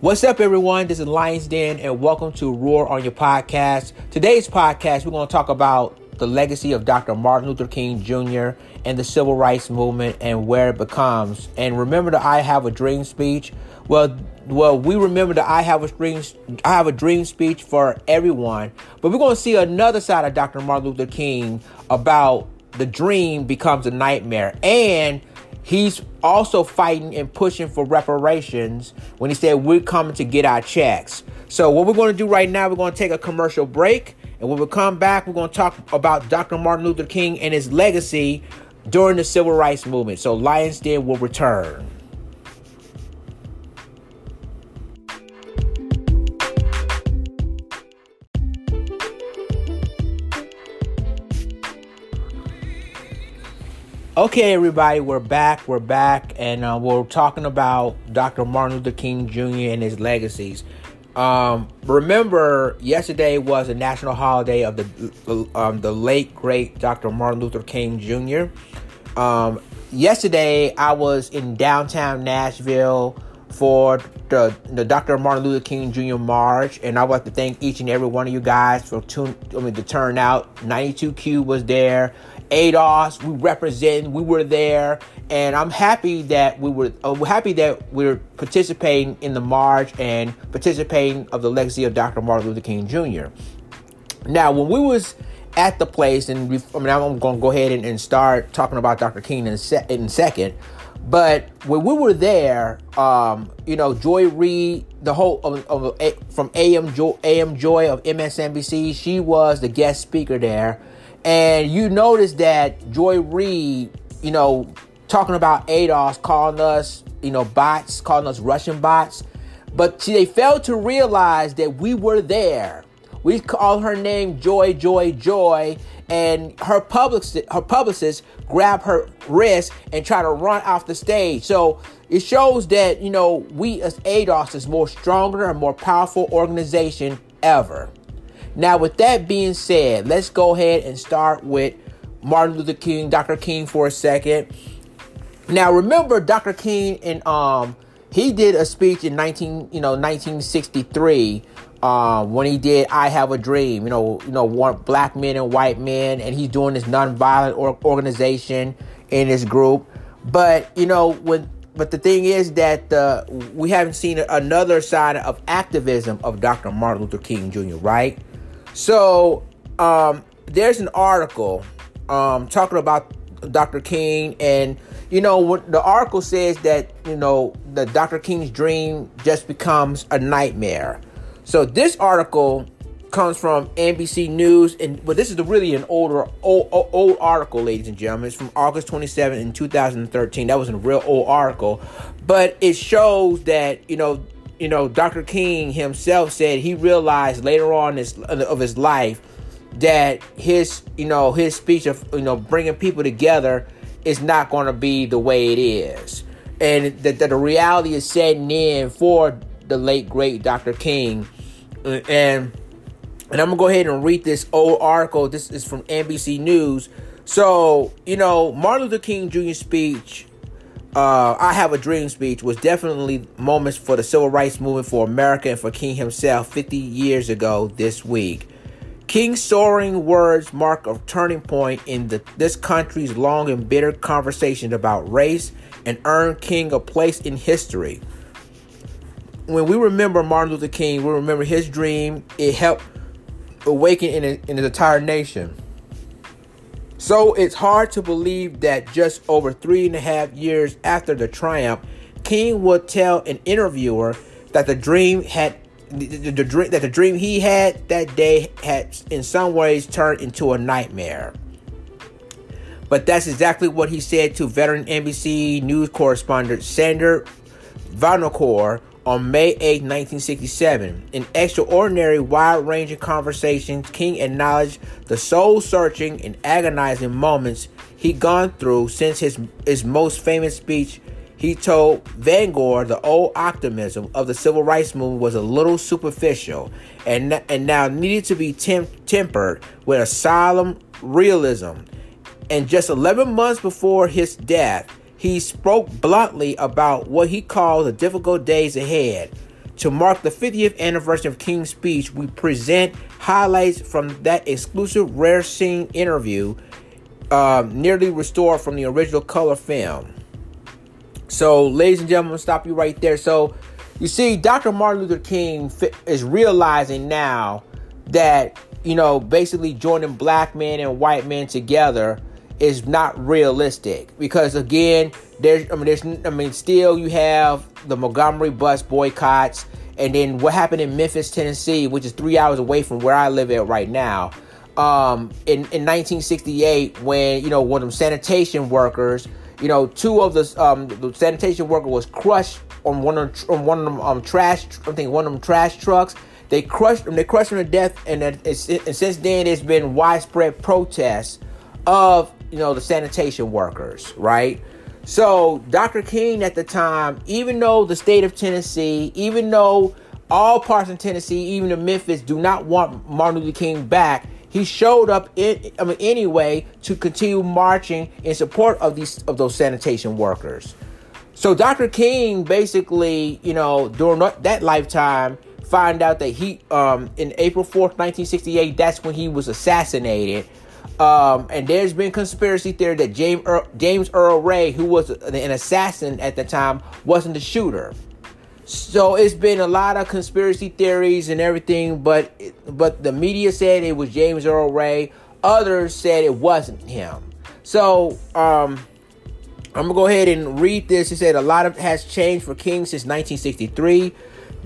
What's up, everyone? This is Lions Den, and welcome to Roar on Your Podcast. Today's podcast, we're going to talk about the legacy of Dr. Martin Luther King Jr. and the Civil Rights Movement and where it becomes. And remember the "I Have a Dream" speech. Well, well, we remember the "I Have a Dream" "I Have a Dream" speech for everyone, but we're going to see another side of Dr. Martin Luther King about the dream becomes a nightmare and He's also fighting and pushing for reparations when he said we're coming to get our checks. So what we're going to do right now, we're going to take a commercial break, and when we come back, we're going to talk about Dr. Martin Luther King and his legacy during the civil rights movement. So Lions Den will return. Okay, everybody, we're back. We're back, and uh, we're talking about Dr. Martin Luther King Jr. and his legacies. Um, remember, yesterday was a national holiday of the um, the late great Dr. Martin Luther King Jr. Um, yesterday, I was in downtown Nashville for the, the Dr. Martin Luther King Jr. March, and I like to thank each and every one of you guys for tune, I mean, the turnout. 92Q was there. ADOS, we represent, we were there, and I'm happy that we were uh, happy that we're participating in the march and participating of the legacy of Dr. Martin Luther King Jr. Now, when we was at the place, and I mean, I'm going to go ahead and, and, start talking about Dr. King in, se- in a second. But when we were there, um, you know, Joy Reid, the whole of, of, from AM Joy, AM Joy of MSNBC, she was the guest speaker there and you notice that Joy Reid, you know, talking about ADOS, calling us, you know, bots, calling us Russian bots. But see, they failed to realize that we were there. We call her name Joy, Joy, Joy, and her publicist, her publicist grab her wrist and try to run off the stage. So it shows that you know we as ADOS is more stronger and more powerful organization ever. Now, with that being said, let's go ahead and start with Martin Luther King, Dr. King for a second. Now, remember Dr. King and um he did a speech in 19, you know, 1963 um, when he did "I Have a Dream." You know, you know, one black men and white men, and he's doing this nonviolent or- organization in his group. But you know, when but the thing is that uh, we haven't seen another side of activism of Dr. Martin Luther King Jr. Right? So um, there's an article um, talking about Dr. King, and you know what the article says that you know the Dr. King's dream just becomes a nightmare. So this article comes from NBC News, and but this is really an older old, old article, ladies and gentlemen. It's from August 27 in 2013. That was a real old article, but it shows that you know you know, Dr. King himself said he realized later on his, uh, of his life that his, you know, his speech of, you know, bringing people together is not going to be the way it is. And that, that the reality is setting in for the late, great Dr. King. And, and I'm to go ahead and read this old article. This is from NBC News. So, you know, Martin Luther King Jr. speech uh, I Have a Dream speech was definitely moments for the civil rights movement for America and for King himself 50 years ago this week. King's soaring words mark a turning point in the, this country's long and bitter conversation about race and earned King a place in history. When we remember Martin Luther King, we remember his dream. It helped awaken in, in the entire nation. So it's hard to believe that just over three and a half years after the triumph, King would tell an interviewer that the dream had the, the, the, dream that the dream he had that day had in some ways turned into a nightmare. But that's exactly what he said to veteran NBC news correspondent Sander Vanocur on May 8, 1967, in extraordinary, wide ranging conversations, King acknowledged the soul searching and agonizing moments he'd gone through since his, his most famous speech. He told Vanocur the old optimism of the civil rights movement was a little superficial and, and now needed to be temp- tempered with a solemn realism. And just 11 months before his death, he spoke bluntly about what he called the difficult days ahead. To mark the 50th anniversary of King's speech, we present highlights from that exclusive rare scene interview, uh, nearly restored from the original color film. So, ladies and gentlemen, I'll stop you right there. So, you see, Dr. Martin Luther King is realizing now that, you know, basically joining black men and white men together is not realistic. Because again there's I mean there's I mean still you have the Montgomery bus boycotts. And then what happened in Memphis Tennessee which is 3 hours away from where I live at right now um, in in 1968 when you know one of them sanitation workers you know two of the um, the sanitation worker was crushed on one of on one of them um, trash I think one of them trash trucks. They crushed them they crushed him to death. And, and, and since then there's been widespread protests of you know the sanitation workers, right? So Dr. King at the time, even though the state of Tennessee, even though all parts of Tennessee, even in Memphis, do not want Martin Luther King back, he showed up in, I mean, anyway to continue marching in support of these of those sanitation workers. So Dr. King basically, you know, during that lifetime, find out that he, um, in April fourth, nineteen sixty eight, that's when he was assassinated um, and there's been conspiracy theory that James Earl, James Earl Ray, who was an assassin at the time, wasn't the shooter. So it's been a lot of conspiracy theories and everything, but but the media said it was James Earl Ray. Others said it wasn't him. So um, I'm gonna go ahead and read this. It said a lot of has changed for King since 1963.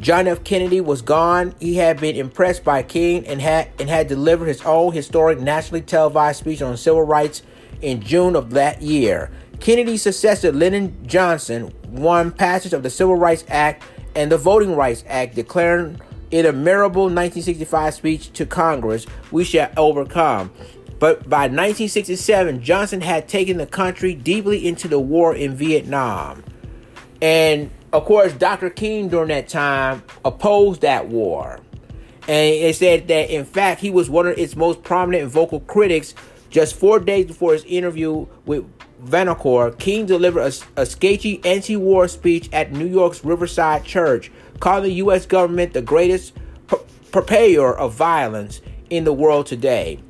John F. Kennedy was gone. He had been impressed by King and had and had delivered his own historic nationally televised speech on civil rights in June of that year. Kennedy's successor, Lyndon Johnson, won passage of the Civil Rights Act and the Voting Rights Act, declaring in a memorable 1965 speech to Congress, "We shall overcome." But by 1967, Johnson had taken the country deeply into the war in Vietnam. And of course, Dr. King during that time opposed that war. And it said that, in fact, he was one of its most prominent vocal critics. Just four days before his interview with Vanocur, King delivered a, a sketchy anti war speech at New York's Riverside Church, calling the U.S. government the greatest purveyor of violence in the world today.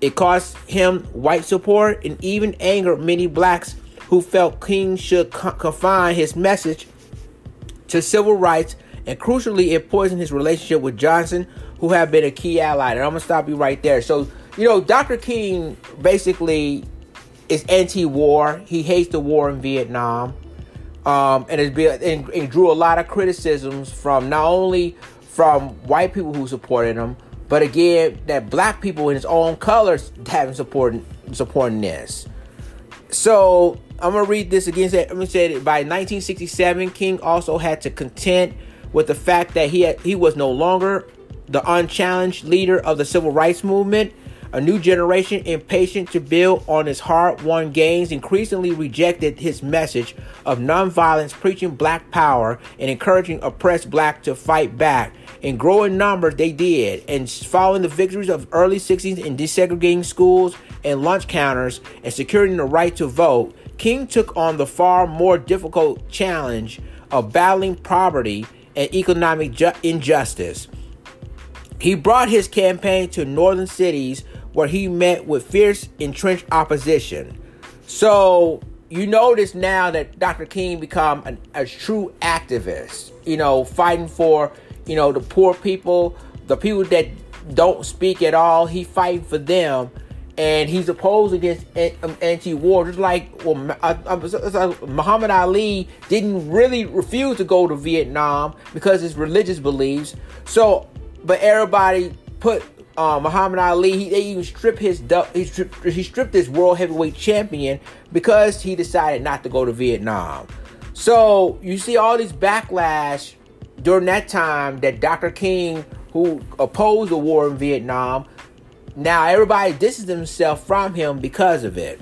It cost him white support and even angered many blacks who felt King should confine his message to civil rights, and crucially, it poisoned his relationship with Johnson, who had been a key ally. And I'm gonna stop you right there. So, you know, Dr. King basically is anti-war. He hates the war in Vietnam, um, and, been, and, and drew a lot of criticisms from not only from white people who supported him, but again, that black people in his own colors having supporting supporting this. So I'm gonna read this again. I'm gonna say that by 1967, King also had to contend with the fact that he had, he was no longer the unchallenged leader of the civil rights movement. A new generation, impatient to build on his hard-won gains, increasingly rejected his message of nonviolence, preaching black power and encouraging oppressed black to fight back. In growing numbers, they did, and following the victories of early 60s in desegregating schools and lunch counters and securing the right to vote, King took on the far more difficult challenge of battling poverty and economic ju- injustice. He brought his campaign to northern cities where he met with fierce entrenched opposition. So you notice now that Dr. King become an, a true activist, you know, fighting for, you know, the poor people, the people that don't speak at all. He fighting for them and he's opposed against um, anti-war, just like well, Muhammad Ali didn't really refuse to go to Vietnam because his religious beliefs. So, but everybody put uh, Muhammad Ali. He, they even stripped his he stripped, he stripped this world heavyweight champion because he decided not to go to Vietnam. So you see all these backlash during that time that Dr. King, who opposed the war in Vietnam, now everybody distances themselves from him because of it.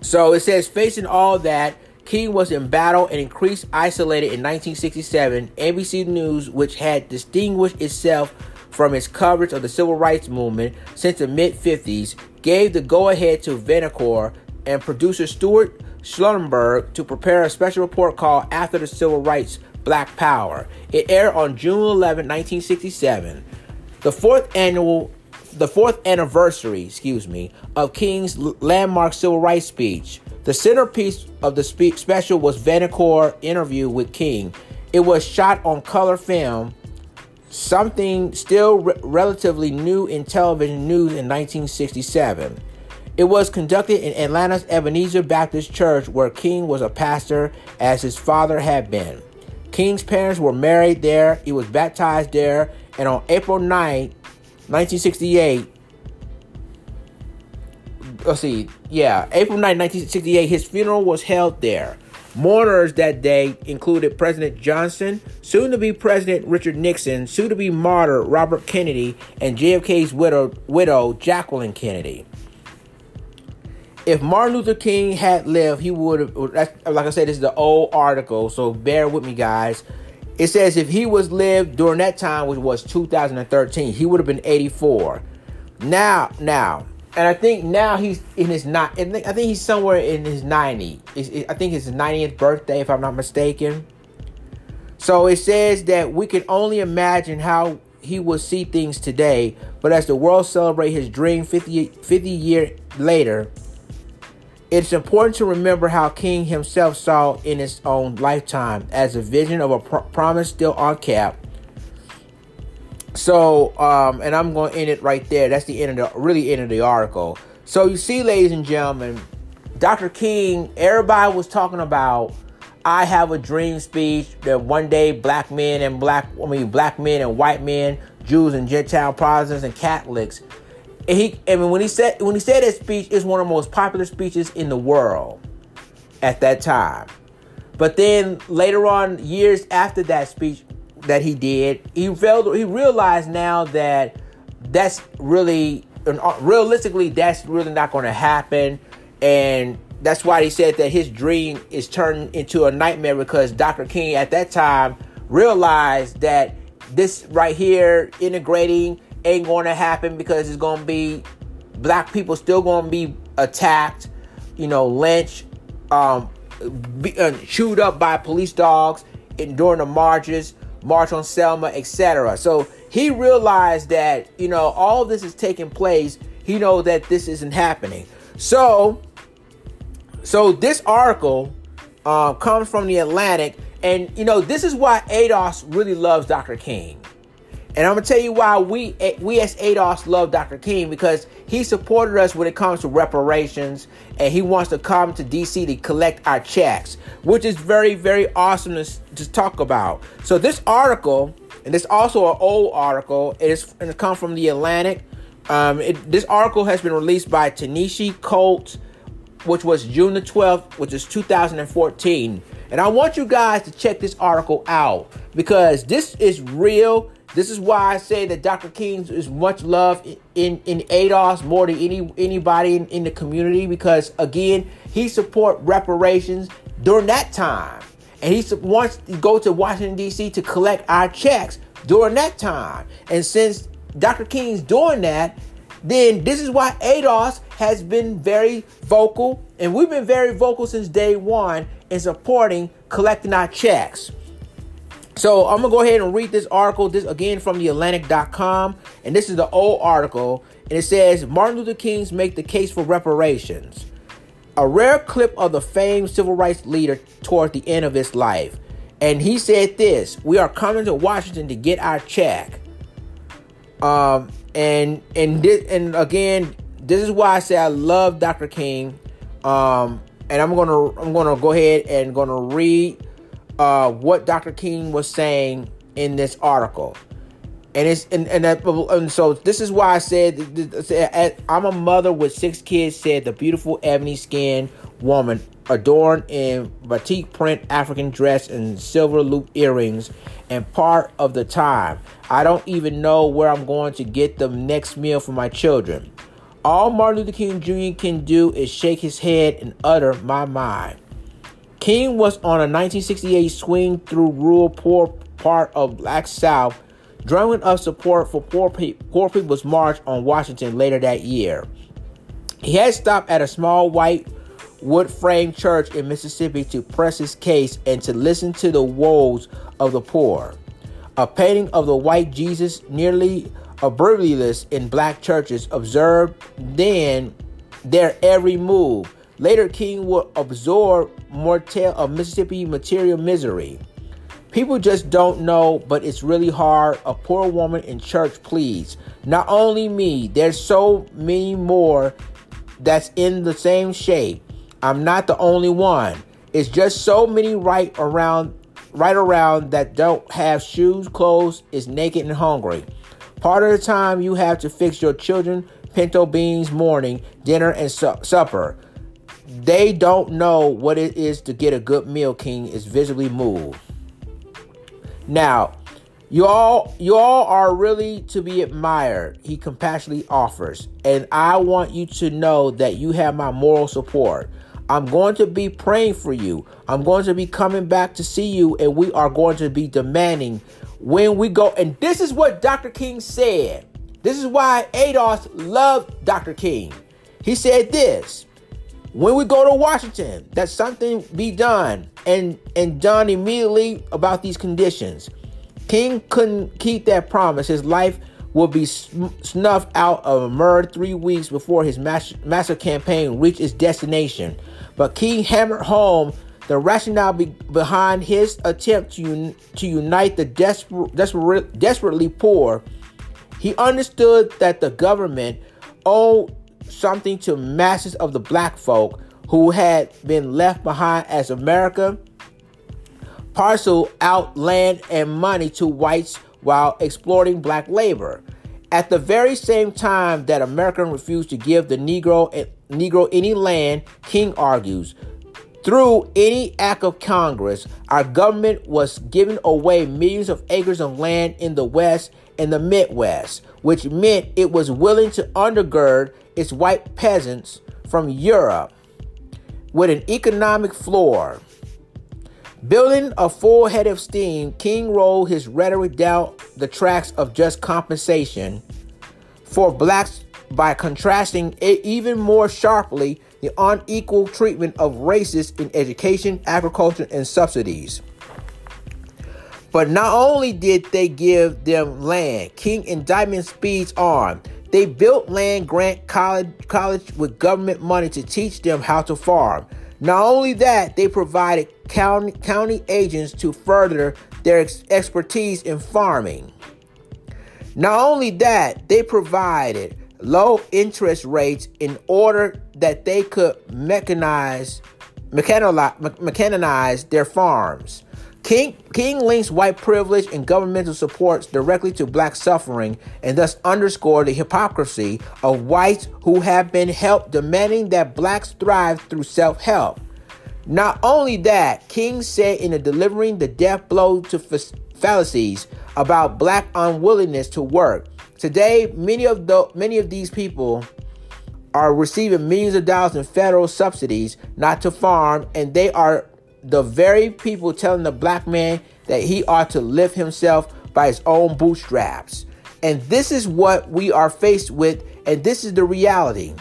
So it says, facing all that, King was in battle and increased isolated in 1967. NBC News, which had distinguished itself from its coverage of the civil rights movement since the mid 50s, gave the go ahead to Vanocur and producer Stuart Schulberg to prepare a special report called After the Civil Rights Black Power. It aired on June 11, 1967. The fourth annual the fourth anniversary, excuse me, of King's landmark civil rights speech. The centerpiece of the speech special was Vanocur interview with King. It was shot on color film, something still re- relatively new in television news in 1967. It was conducted in Atlanta's Ebenezer Baptist Church, where King was a pastor, as his father had been. King's parents were married there, he was baptized there, and on April 9, 1968, let's see, yeah, April 9, 1968, his funeral was held there. Mourners that day included President Johnson, soon to be President Richard Nixon, soon to be martyr Robert Kennedy, and JFK's widow, widow Jacqueline Kennedy if Martin Luther King had lived, he would have. Like I said, this is the old article, so bear with me, guys. It says if he was lived during that time, which was 2013, he would have been 84. Now, now, and I think now he's in his not. I think, he's somewhere in his 90. I think it's his 90th birthday, if I'm not mistaken. So it says that we can only imagine how he will see things today. But as the world celebrate his dream 50, 50 years later, it's important to remember how King himself saw in his own lifetime as a vision of a promise still uncapped. So, um, and I'm going to end it right there. That's the end of the really end of the article. So you see, ladies and gentlemen, Dr. King, everybody was talking about I have a dream speech that one day black men and black I mean black men and white men, Jews and Gentile Protestants and Catholics and he, I mean, when he said when he said that speech, it's one of the most popular speeches in the world at that time. But then later on, years after that speech that he did, he felt he realized now that that's really uh, realistically that's really not going to happen, and that's why he said that his dream is turned into a nightmare because Dr. King at that time realized that this right here integrating ain't to happen because it's to be black people still to be attacked, you know, lynched, um, be, uh, chewed up by police dogs in, during the marches, March on Selma, etc. So he realized that, you know, all this is taking place. He knows that this isn't happening. So, so this article uh, comes from the Atlantic, and you know, this is why ADOS really loves Dr. King. And I'm gonna tell you why we we as ADOS love Dr. King because he supported us when it comes to reparations, and he wants to come to DC to collect our checks, which is very very awesome to, to talk about. So this article, and this also an old article, it is and it comes from the Atlantic. Um, it, this article has been released by Ta-Nehisi which was June the 12th, which is 2014. And I want you guys to check this article out because this is real this is why I say that Dr. King is much loved in, in ADOS more than any anybody in, in the community because again, he support reparations during that time. And he wants to go to Washington, D.C. to collect our checks during that time. And since Dr. King's doing that, then this is why ADOS has been very vocal, and we've been very vocal since day one in supporting collecting our checks. So I'm gonna go ahead and read this article. This again from the Atlantic.com, and this is the old article, and it says Martin Luther King's make the case for reparations. A rare clip of the famed civil rights leader toward the end of his life. And he said this: We are coming to Washington to get our check. Um, and and this, and again, this is why I say I love Dr. King. Um, and I'm gonna I'm gonna go ahead and gonna read uh, what Dr. King was saying in this article. And it's and, and, that, and so this is why I said I'm a mother with six kids. Said the beautiful ebony skinned woman adorned in batik print African dress and silver loop earrings, and part of the time I don't even know where I'm going to get the next meal for my children. All Martin Luther King Jr. can do is shake his head and utter my mind. King was on a 1968 swing through rural poor part of Black South, drumming up support for poor, pe- poor people's march on Washington later that year. He had stopped at a small white wood frame church in Mississippi to press his case and to listen to the woes of the poor. A painting of the white Jesus, nearly oblivious in black churches, observed then their every move. Later, King would absorb more tale of Mississippi material misery. People just don't know, but it's really hard. A poor woman in church, please. Not only me, there's so many more that's in the same shape. I'm not the only one. It's just so many right around right around that don't have shoes, clothes, is naked and hungry. Part of the time you have to fix your children pinto beans morning, dinner and su- supper. They don't know what it is to get a good meal king is visibly moved. Now, you all you all are really to be admired, he compassionately offers, and I want you to know that you have my moral support. I'm going to be praying for you. I'm going to be coming back to see you, and we are going to be demanding when we go. And this is what Dr. King said. This is why ADOS loved Dr. King. He said this when we go to Washington, that something be done and, and done immediately about these conditions. King couldn't keep that promise. His life will be snuffed out of a murder three weeks before his mass- massive campaign reached its destination. But King hammered home the rationale be- behind his attempt to, un- to unite the desper- desper- desperately poor. He understood that the government owed something to masses of the black folk who had been left behind as America parcel out land and money to whites while exploiting black labor. At the very same time that America refused to give the Negro Negro any land, King argues, through any act of Congress, our government was giving away millions of acres of land in the West and the Midwest, which meant it was willing to undergird its white peasants from Europe with an economic floor. Building a full head of steam, King rolled his rhetoric down the tracks of just compensation for blacks by contrasting even more sharply the unequal treatment of races in education, agriculture, and subsidies. But not only did they give them land, King indictment speeds on. They built land grant college, college with government money to teach them how to farm. Not only that, they provided county, county agents to further their ex- expertise in farming. Not only that, they provided low interest rates in order that they could mechanize, mechanize their farms. King, King links white privilege and governmental supports directly to black suffering and thus underscore the hypocrisy of whites who have been helped demanding that blacks thrive through self-help. Not only that, King said in delivering the death blow to fallacies about black unwillingness to work. Today, many of the many of these people are receiving millions of dollars in federal subsidies not to farm, and they are the very people telling the black man that he ought to lift himself by his own bootstraps. And this is what we are faced with, and this is the reality.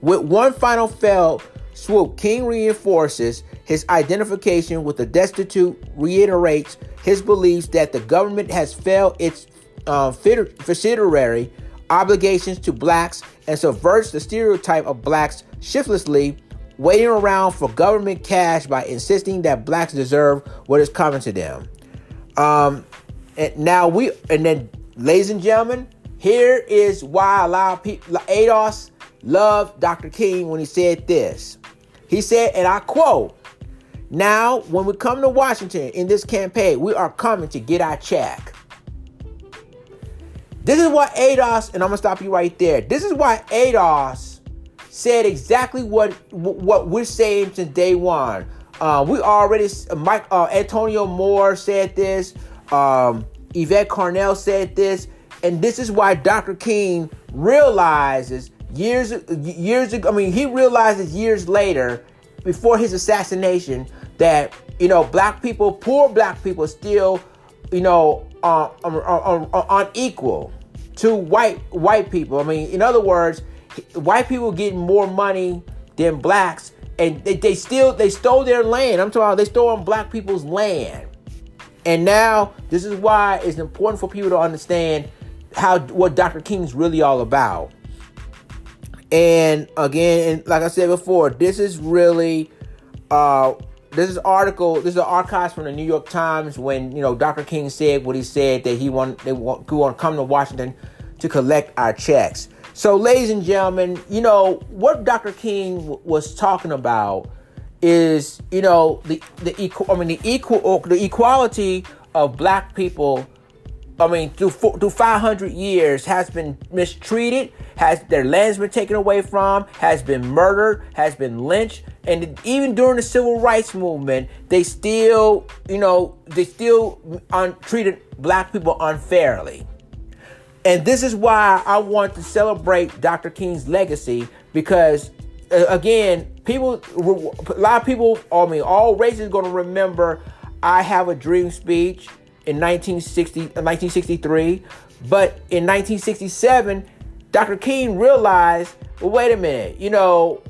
With one final fell swoop, King reinforces his identification with the destitute, reiterates his beliefs that the government has failed its uh, fiduciary obligations to blacks and subverts the stereotype of blacks shiftlessly waiting around for government cash by insisting that blacks deserve what is coming to them. Um, and now we, and then, ladies and gentlemen, here is why a lot of people, ADOS loved Dr. King when he said this. He said, and I quote, now, when we come to Washington in this campaign, we are coming to get our check. This is what ADOS, and I'm gonna stop you right there. This is why ADOS said exactly what what we're saying since day one. Uh, we already Mike uh, Antonio Moore said this. Um, Yvette Carnell said this, and this is why Dr. King realizes years years ago. I mean, he realizes years later, before his assassination, that you know black people, poor black people, still you know uh, are, are, are unequal to white white people. I mean, in other words white people getting more money than blacks, and they, they still they stole their land. I'm talking they stole on black people's land. And now this is why it's important for people to understand how what Dr. King's really all about. And again, and like I said before, this is really uh this is article this is an archives from the New York Times when you know Dr. King said what he said that he want they want, want to come to Washington to collect our checks. So, ladies and gentlemen, you know what Dr. King w- was talking about is you know the the equal I mean the equal the equality of black people I mean, through through 500 years, has been mistreated, has their lands been taken away from, has been murdered, has been lynched, and even during the civil rights movement, they still, you know, they still un- treated black people unfairly. And this is why I want to celebrate Dr. King's legacy because, uh, again, people, a lot of people, I mean, all races going to remember I Have a Dream speech in 1960, 1963. Uh, but in 1967, Dr. King realized, well, wait a minute, you know,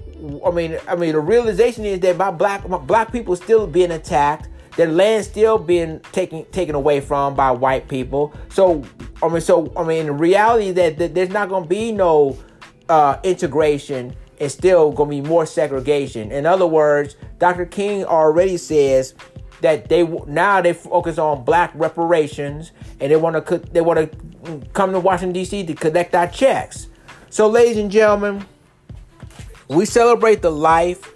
I mean, I mean, the realization is that my black my black people still being attacked, their land still being taken taken away from by white people. So, I mean, so I mean, the reality that, that there's not going to be no uh, integration It's still going to be more segregation. In other words, Dr. King already says that they now they focus on black reparations and they want to they want to come to Washington D.C. to collect our checks. So, ladies and gentlemen, we celebrate the life.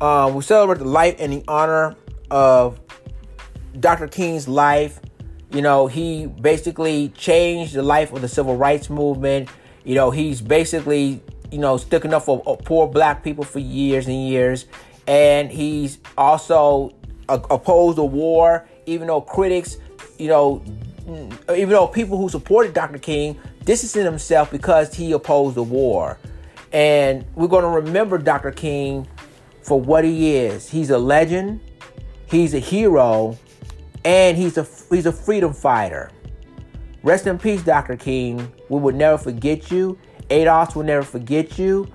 Uh, we celebrate the life and the honor of Dr. King's life. You know, he basically changed the life of the civil rights movement. You know, he's basically you know sticking up for uh, poor black people for years and years, and he's also uh, opposed the war, even though critics, you know, mm, even though people who supported Dr. King distancing himself because he opposed the war. And we're going to remember Dr. King for what he is. He's a legend, he's a hero, and he's a he's a freedom fighter. Rest in peace, Dr. King. We will never forget you. ADOS will never forget you.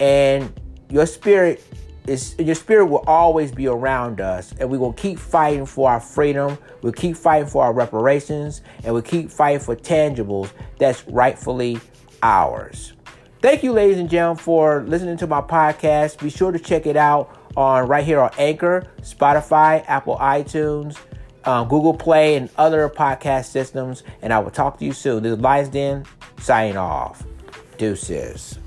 And your spirit is your spirit will always be around us and we will keep fighting for our freedom we'll keep fighting for our reparations and we'll keep fighting for tangibles that's rightfully ours thank you ladies and gentlemen for listening to my podcast be sure to check it out on right here on anchor spotify apple itunes um, google play and other podcast systems and i will talk to you soon. This is lions den signing off. Deuces